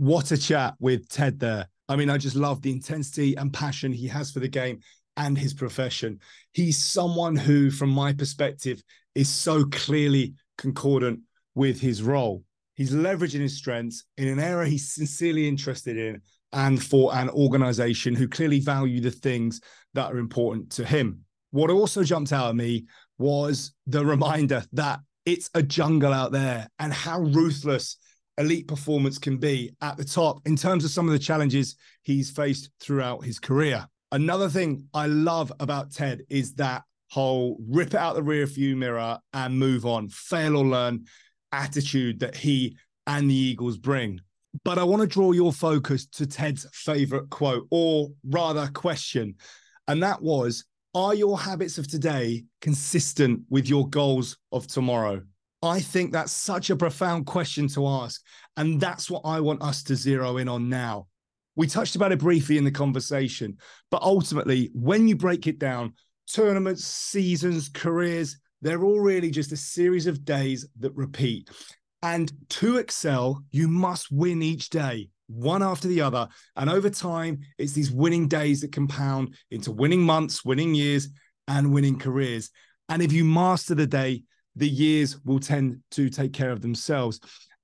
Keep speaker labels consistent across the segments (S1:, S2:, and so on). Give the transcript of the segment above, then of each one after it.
S1: What a chat with Ted there. I mean, I just love the intensity and passion he has for the game and his profession. He's someone who, from my perspective, is so clearly concordant with his role. He's leveraging his strengths in an area he's sincerely interested in and for an organization who clearly value the things that are important to him. What also jumped out at me was the reminder that it's a jungle out there and how ruthless elite performance can be at the top in terms of some of the challenges he's faced throughout his career. Another thing I love about Ted is that whole rip it out the rear view mirror and move on, fail or learn attitude that he and the Eagles bring. But I want to draw your focus to Ted's favorite quote, or rather, question. And that was Are your habits of today consistent with your goals of tomorrow? I think that's such a profound question to ask. And that's what I want us to zero in on now. We touched about it briefly in the conversation, but ultimately, when you break it down, tournaments, seasons, careers, they're all really just a series of days that repeat. And to excel, you must win each day, one after the other. And over time, it's these winning days that compound into winning months, winning years, and winning careers. And if you master the day, the years will tend to take care of themselves.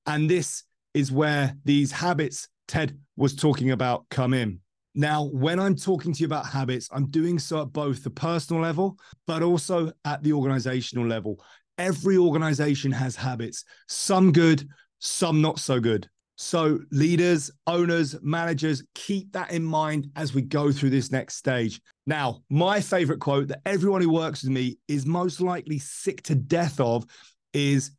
S1: And this is where these habits Ted was talking about come in. Now, when I'm talking to you about habits, I'm doing so at both the personal level, but also at the organizational level. Every organization has habits, some good, some not so good. So, leaders, owners, managers, keep that in mind as we go through this next stage. Now, my favorite quote that everyone who works with me is most likely sick to death of is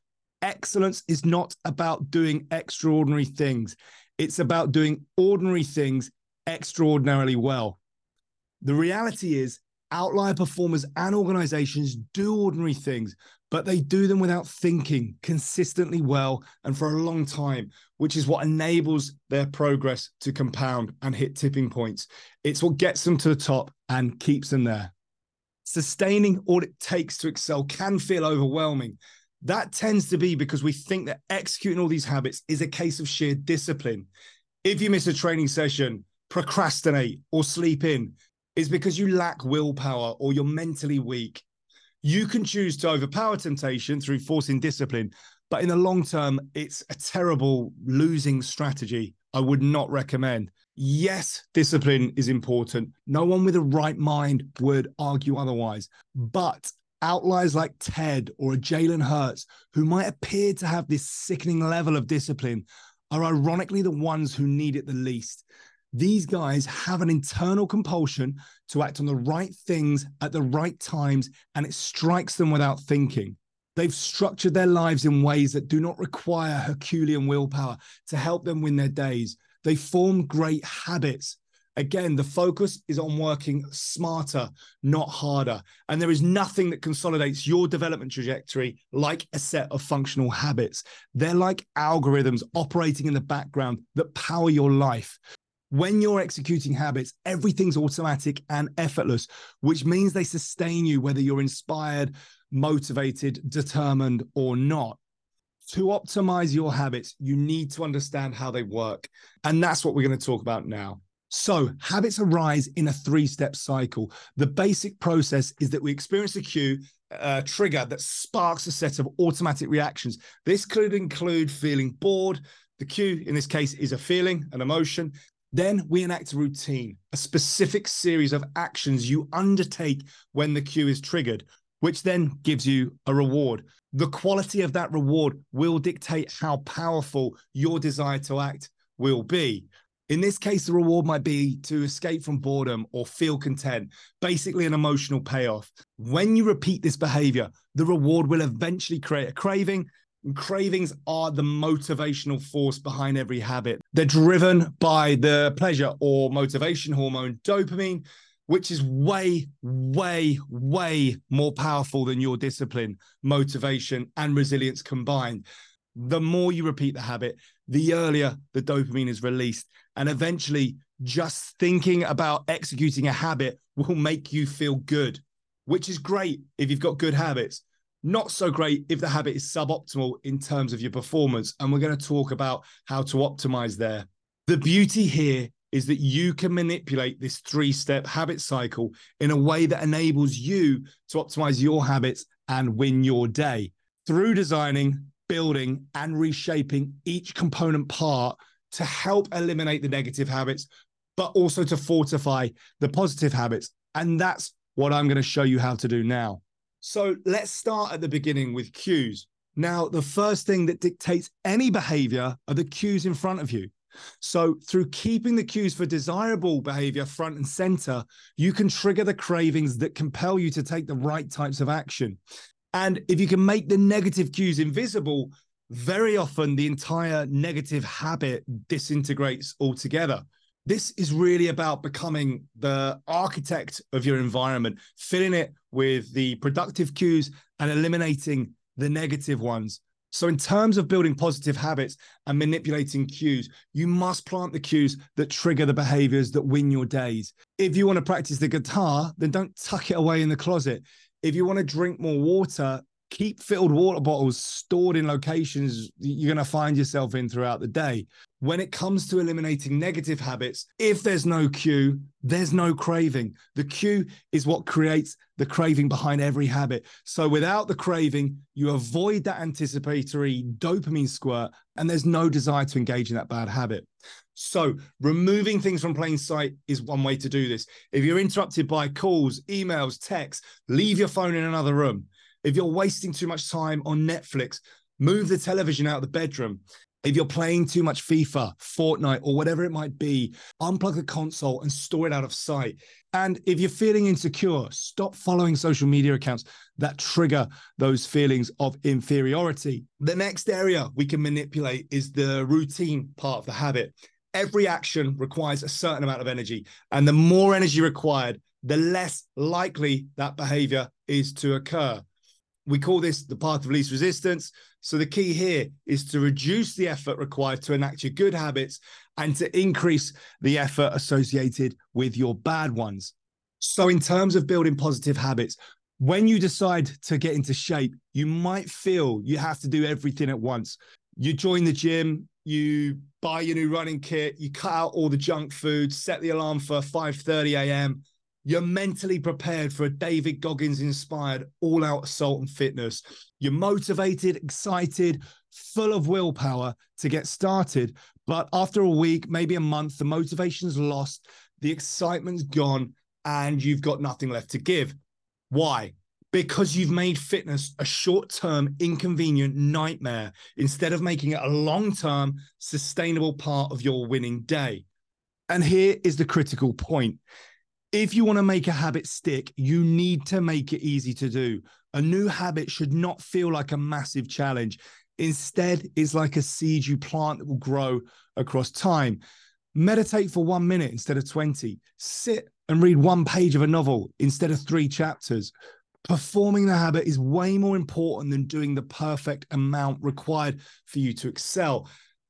S1: excellence is not about doing extraordinary things, it's about doing ordinary things extraordinarily well. The reality is, outlier performers and organizations do ordinary things, but they do them without thinking consistently well and for a long time, which is what enables their progress to compound and hit tipping points. It's what gets them to the top and keeps them there. Sustaining all it takes to excel can feel overwhelming. That tends to be because we think that executing all these habits is a case of sheer discipline. If you miss a training session, procrastinate, or sleep in, is because you lack willpower or you're mentally weak you can choose to overpower temptation through forcing discipline, but in the long term, it's a terrible losing strategy. I would not recommend. Yes, discipline is important. No one with a right mind would argue otherwise. But outliers like Ted or a Jalen Hurts, who might appear to have this sickening level of discipline, are ironically the ones who need it the least. These guys have an internal compulsion to act on the right things at the right times, and it strikes them without thinking. They've structured their lives in ways that do not require Herculean willpower to help them win their days. They form great habits. Again, the focus is on working smarter, not harder. And there is nothing that consolidates your development trajectory like a set of functional habits. They're like algorithms operating in the background that power your life when you're executing habits, everything's automatic and effortless, which means they sustain you whether you're inspired, motivated, determined, or not. To optimize your habits, you need to understand how they work. And that's what we're going to talk about now. So, habits arise in a three step cycle. The basic process is that we experience a cue, a trigger that sparks a set of automatic reactions. This could include feeling bored. The cue in this case is a feeling, an emotion. Then we enact a routine, a specific series of actions you undertake when the cue is triggered, which then gives you a reward. The quality of that reward will dictate how powerful your desire to act will be. In this case, the reward might be to escape from boredom or feel content, basically an emotional payoff. When you repeat this behavior, the reward will eventually create a craving, and cravings are the motivational force behind every habit. They're driven by the pleasure or motivation hormone dopamine, which is way, way, way more powerful than your discipline, motivation, and resilience combined. The more you repeat the habit, the earlier the dopamine is released. And eventually, just thinking about executing a habit will make you feel good, which is great if you've got good habits. Not so great if the habit is suboptimal in terms of your performance. And we're going to talk about how to optimize there. The beauty here is that you can manipulate this three step habit cycle in a way that enables you to optimize your habits and win your day through designing, building, and reshaping each component part to help eliminate the negative habits, but also to fortify the positive habits. And that's what I'm going to show you how to do now. So let's start at the beginning with cues. Now, the first thing that dictates any behavior are the cues in front of you. So, through keeping the cues for desirable behavior front and center, you can trigger the cravings that compel you to take the right types of action. And if you can make the negative cues invisible, very often the entire negative habit disintegrates altogether. This is really about becoming the architect of your environment, filling it with the productive cues and eliminating the negative ones. So, in terms of building positive habits and manipulating cues, you must plant the cues that trigger the behaviors that win your days. If you want to practice the guitar, then don't tuck it away in the closet. If you want to drink more water, keep filled water bottles stored in locations you're going to find yourself in throughout the day. When it comes to eliminating negative habits, if there's no cue, there's no craving. The cue is what creates the craving behind every habit. So without the craving, you avoid that anticipatory dopamine squirt, and there's no desire to engage in that bad habit. So, removing things from plain sight is one way to do this. If you're interrupted by calls, emails, texts, leave your phone in another room. If you're wasting too much time on Netflix, move the television out of the bedroom. If you're playing too much FIFA, Fortnite, or whatever it might be, unplug the console and store it out of sight. And if you're feeling insecure, stop following social media accounts that trigger those feelings of inferiority. The next area we can manipulate is the routine part of the habit. Every action requires a certain amount of energy, and the more energy required, the less likely that behavior is to occur. We call this the path of least resistance. So the key here is to reduce the effort required to enact your good habits and to increase the effort associated with your bad ones. So, in terms of building positive habits, when you decide to get into shape, you might feel you have to do everything at once. You join the gym, you buy your new running kit, you cut out all the junk food, set the alarm for 5:30 a.m you're mentally prepared for a David Goggins inspired all out assault and fitness. You're motivated, excited, full of willpower to get started. But after a week, maybe a month, the motivation's lost, the excitement's gone, and you've got nothing left to give. Why? Because you've made fitness a short term, inconvenient nightmare instead of making it a long term, sustainable part of your winning day. And here is the critical point if you want to make a habit stick, you need to make it easy to do. A new habit should not feel like a massive challenge. Instead, it's like a seed you plant that will grow across time. Meditate for one minute instead of 20. Sit and read one page of a novel instead of three chapters. Performing the habit is way more important than doing the perfect amount required for you to excel.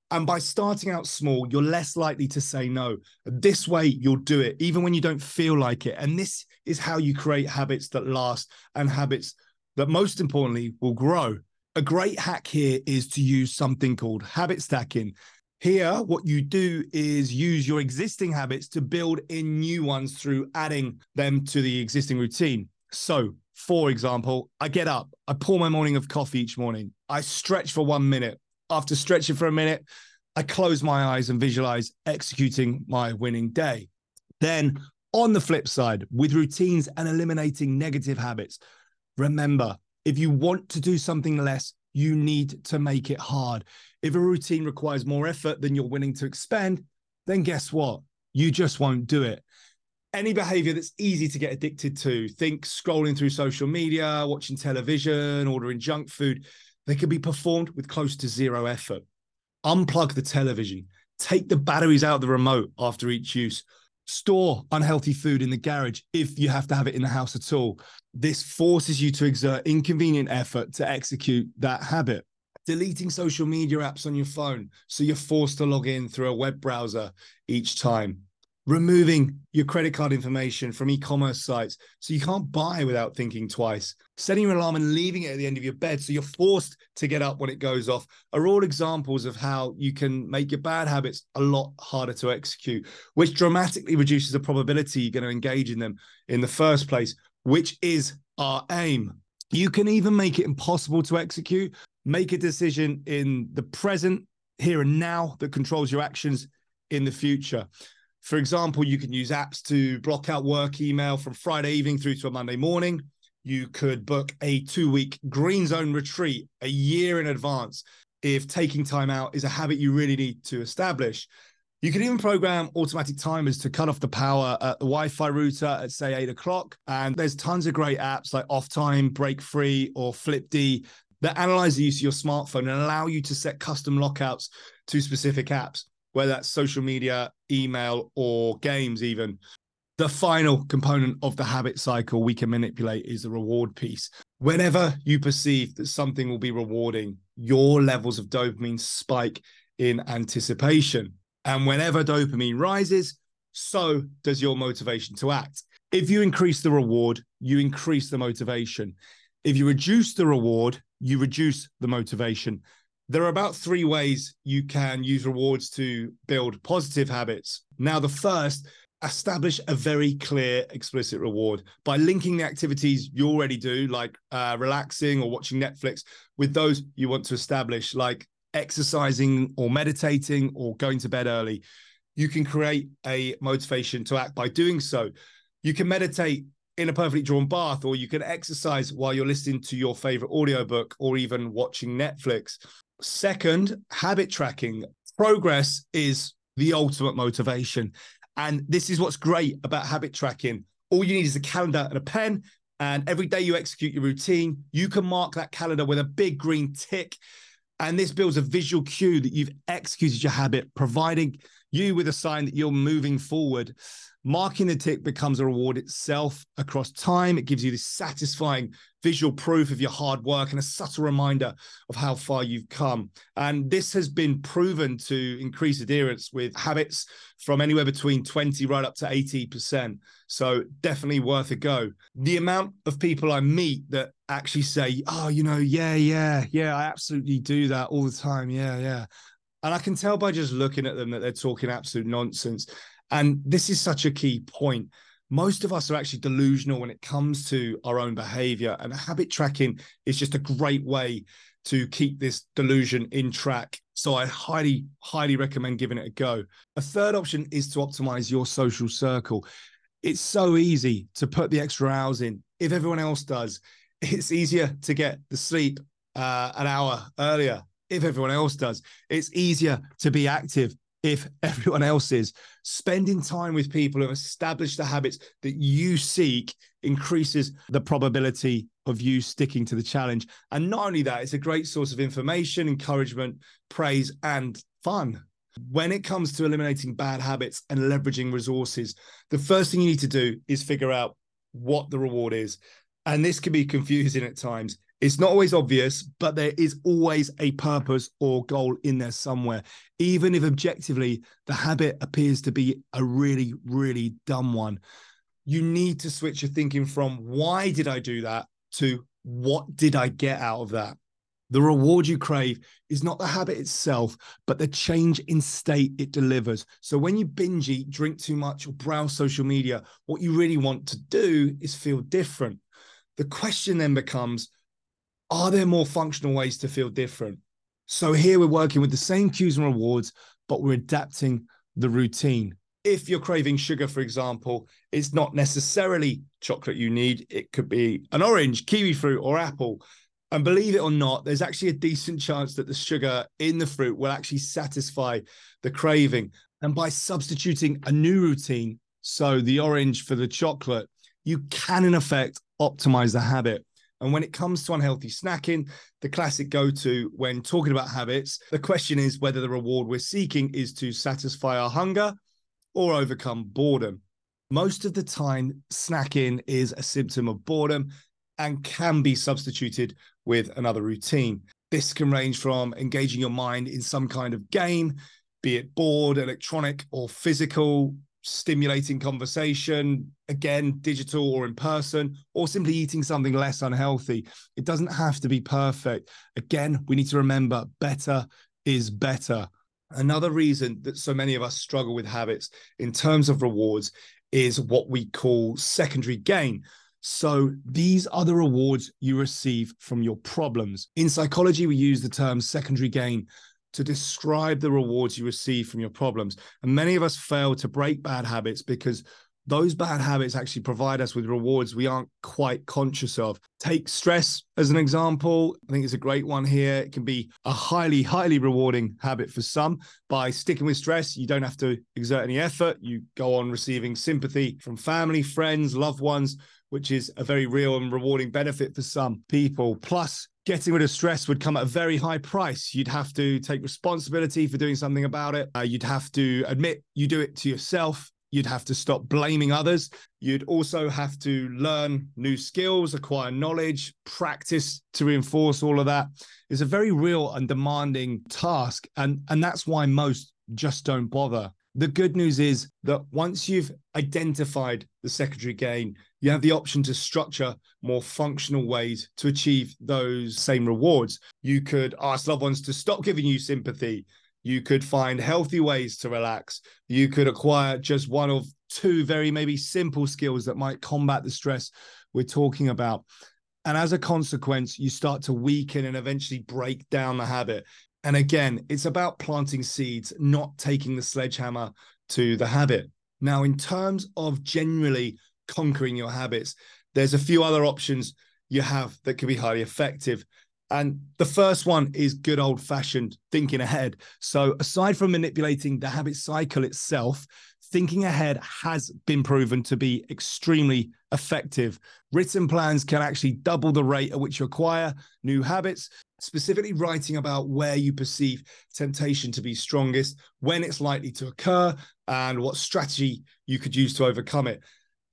S1: And by starting out small, you're less likely to say no. This way, you'll do it, even when you don't feel like it. And this is how you create habits that last and habits that, most importantly, will grow. A great hack here is to use something called habit stacking. Here, what you do is use your existing habits to build in new ones through adding them to the existing routine. So, for example, I get up, I pour my morning of coffee each morning, I stretch for one minute, after stretching for a minute, I close my eyes and visualize executing my winning day. Then, on the flip side, with routines and eliminating negative habits, remember if you want to do something less, you need to make it hard. If a routine requires more effort than you're willing to expend, then guess what? You just won't do it. Any behavior that's easy to get addicted to, think scrolling through social media, watching television, ordering junk food, they can be performed with close to zero effort. Unplug the television, take the batteries out of the remote after each use, store unhealthy food in the garage if you have to have it in the house at all. This forces you to exert inconvenient effort to execute that habit. Deleting social media apps on your phone so you're forced to log in through a web browser each time. Removing your credit card information from e-commerce sites. So you can't buy without thinking twice. Setting your alarm and leaving it at the end of your bed so you're forced to get up when it goes off are all examples of how you can make your bad habits a lot harder to execute which dramatically reduces the probability you're going to engage in them in the first place which is our aim. You can even make it impossible to execute. Make a decision in the present here and now that controls your actions in the future for example, you can use apps to block out work email from Friday evening through to a Monday morning. You could book a two week green zone retreat a year in advance if taking time out is a habit you really need to establish. You can even program automatic timers to cut off the power at the Wi Fi router at, say, eight o'clock. And there's tons of great apps like Off Time, Break Free, or FlipD that analyze the use of your smartphone and allow you to set custom lockouts to specific apps whether that's social media, email, or games, even. The final component of the habit cycle we can manipulate is the reward piece. Whenever you perceive that something will be rewarding, your levels of dopamine spike in anticipation. And whenever dopamine rises, so does your motivation to act. If you increase the reward, you increase the motivation. If you reduce the reward, you reduce the motivation there are about three ways you can use rewards to build positive habits. Now, the first, establish a very clear, explicit reward by linking the activities you already do, like uh, relaxing or watching Netflix, with those you want to establish, like exercising or meditating or going to bed early. You can create a motivation to act by doing so. You can meditate in a perfectly drawn bath, or you can exercise while you're listening to your favorite audiobook or even watching Netflix. Second, habit tracking. Progress is the ultimate motivation. And this is what's great about habit tracking. All you need is a calendar and a pen. And every day you execute your routine, you can mark that calendar with a big green tick. And this builds a visual cue that you've executed your habit, providing you with a sign that you're moving forward. Marking the tick becomes a reward itself across time. It gives you this satisfying visual proof of your hard work and a subtle reminder of how far you've come. And this has been proven to increase adherence with habits from anywhere between 20 right up to 80%. So definitely worth a go. The amount of people I meet that actually say, oh, you know, yeah, yeah, yeah, I absolutely do that all the time. Yeah, yeah. And I can tell by just looking at them that they're talking absolute nonsense. And this is such a key point. Most of us are actually delusional when it comes to our own behavior, and habit tracking is just a great way to keep this delusion in track. So I highly, highly recommend giving it a go. A third option is to optimize your social circle. It's so easy to put the extra hours in if everyone else does. It's easier to get the sleep uh, an hour earlier if everyone else does. It's easier to be active if everyone else is. Spending time with people who have established the habits that you seek increases the probability of you sticking to the challenge. And not only that, it's a great source of information, encouragement, praise, and fun. When it comes to eliminating bad habits and leveraging resources, the first thing you need to do is figure out what the reward is. And this can be confusing at times. It's not always obvious, but there is always a purpose or goal in there somewhere, even if objectively the habit appears to be a really, really dumb one. You need to switch your thinking from why did I do that to what did I get out of that? The reward you crave is not the habit itself, but the change in state it delivers. So when you binge eat, drink too much, or browse social media, what you really want to do is feel different. The question then becomes are there more functional ways to feel different? So here we're working with the same cues and rewards, but we're adapting the routine. If you're craving sugar, for example, it's not necessarily chocolate you need. It could be an orange, kiwi fruit, or apple. And believe it or not, there's actually a decent chance that the sugar in the fruit will actually satisfy the craving. And by substituting a new routine, so the orange for the chocolate, you can, in effect, optimize the habit. And when it comes to unhealthy snacking, the classic go to when talking about habits, the question is whether the reward we're seeking is to satisfy our hunger or overcome boredom. Most of the time, snacking is a symptom of boredom and can be substituted with another routine. This can range from engaging your mind in some kind of game, be it board, electronic, or physical, stimulating conversation, again, digital or in person, or simply eating something less unhealthy. It doesn't have to be perfect. Again, we need to remember better is better. Another reason that so many of us struggle with habits in terms of rewards is what we call secondary gain. So these are the rewards you receive from your problems. In psychology, we use the term secondary gain to describe the rewards you receive from your problems. And many of us fail to break bad habits because those bad habits actually provide us with rewards we aren't quite conscious of. Take stress as an example. I think it's a great one here. It can be a highly, highly rewarding habit for some. By sticking with stress, you don't have to exert any effort. You go on receiving sympathy from family, friends, loved ones, which is a very real and rewarding benefit for some people. Plus, getting rid of stress would come at a very high price. You'd have to take responsibility for doing something about it. Uh, you'd have to admit you do it to yourself. You'd have to stop blaming others. You'd also have to learn new skills, acquire knowledge, practice to reinforce all of that. It's a very real and demanding task. And, and that's why most just don't bother. The good news is that once you've identified the secondary gain, you have the option to structure more functional ways to achieve those same rewards. You could ask loved ones to stop giving you sympathy. You could find healthy ways to relax. You could acquire just one of two very maybe simple skills that might combat the stress we're talking about. And as a consequence, you start to weaken and eventually break down the habit. And again, it's about planting seeds, not taking the sledgehammer to the habit. Now, in terms of generally conquering your habits, there's a few other options you have that can be highly effective. And the first one is good old fashioned thinking ahead. So, aside from manipulating the habit cycle itself, thinking ahead has been proven to be extremely effective. Written plans can actually double the rate at which you acquire new habits, specifically writing about where you perceive temptation to be strongest, when it's likely to occur, and what strategy you could use to overcome it.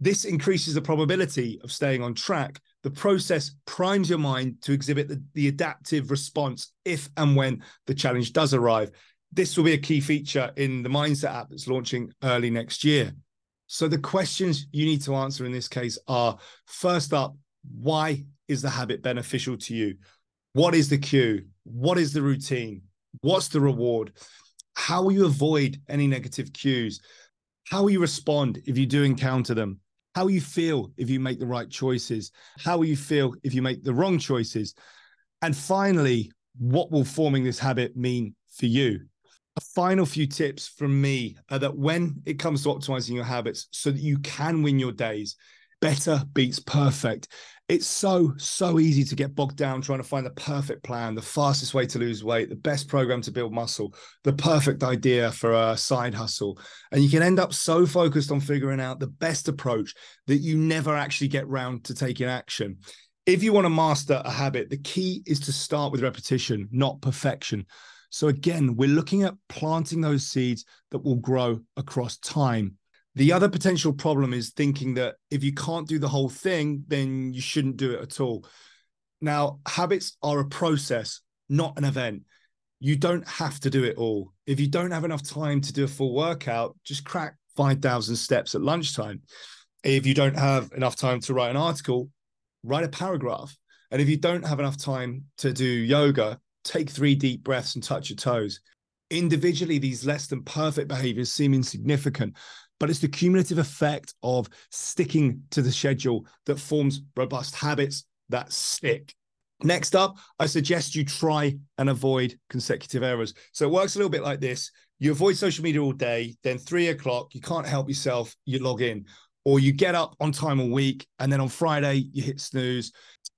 S1: This increases the probability of staying on track. The process primes your mind to exhibit the, the adaptive response if and when the challenge does arrive. This will be a key feature in the Mindset app that's launching early next year. So, the questions you need to answer in this case are first up, why is the habit beneficial to you? What is the cue? What is the routine? What's the reward? How will you avoid any negative cues? How will you respond if you do encounter them? How you feel if you make the right choices, how you feel if you make the wrong choices, and finally, what will forming this habit mean for you? A final few tips from me are that when it comes to optimizing your habits so that you can win your days, better beats perfect it's so so easy to get bogged down trying to find the perfect plan the fastest way to lose weight the best program to build muscle the perfect idea for a side hustle. And you can end up so focused on figuring out the best approach that you never actually get round to taking action. If you want to master a habit the key is to start with repetition not perfection. So again we're looking at planting those seeds that will grow across time the other potential problem is thinking that if you can't do the whole thing, then you shouldn't do it at all. Now, habits are a process, not an event. You don't have to do it all. If you don't have enough time to do a full workout, just crack 5,000 steps at lunchtime. If you don't have enough time to write an article, write a paragraph. And if you don't have enough time to do yoga, take three deep breaths and touch your toes. Individually, these less than perfect behaviors seem insignificant, but it's the cumulative effect of sticking to the schedule that forms robust habits that stick. Next up, I suggest you try and avoid consecutive errors. So it works a little bit like this you avoid social media all day, then three o'clock, you can't help yourself, you log in, or you get up on time a week, and then on Friday, you hit snooze.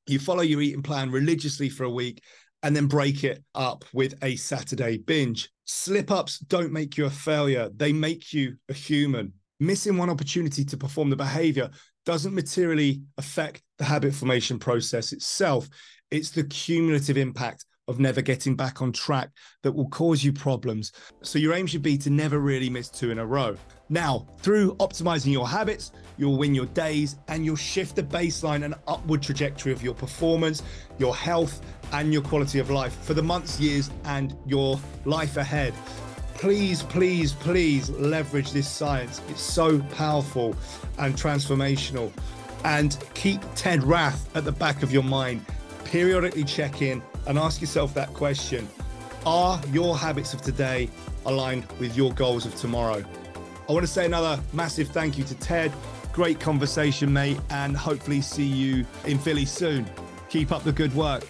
S1: You follow your eating plan religiously for a week, and then break it up with a Saturday binge. Slip ups don't make you a failure, they make you a human. Missing one opportunity to perform the behavior doesn't materially affect the habit formation process itself. It's the cumulative impact of never getting back on track that will cause you problems. So your aim should be to never really miss two in a row. Now, through optimizing your habits, you'll win your days and you'll shift the baseline and upward trajectory of your performance, your health, and your quality of life for the months, years, and your life ahead. please, please, please leverage this science. It's so powerful and transformational. And keep Ted Rath at the back of your mind. Periodically check in and ask yourself that question Are your habits of today aligned with your goals of tomorrow? I want to say another massive thank you to Ted. Great conversation, mate, and hopefully see you in Philly soon. Keep up the good work.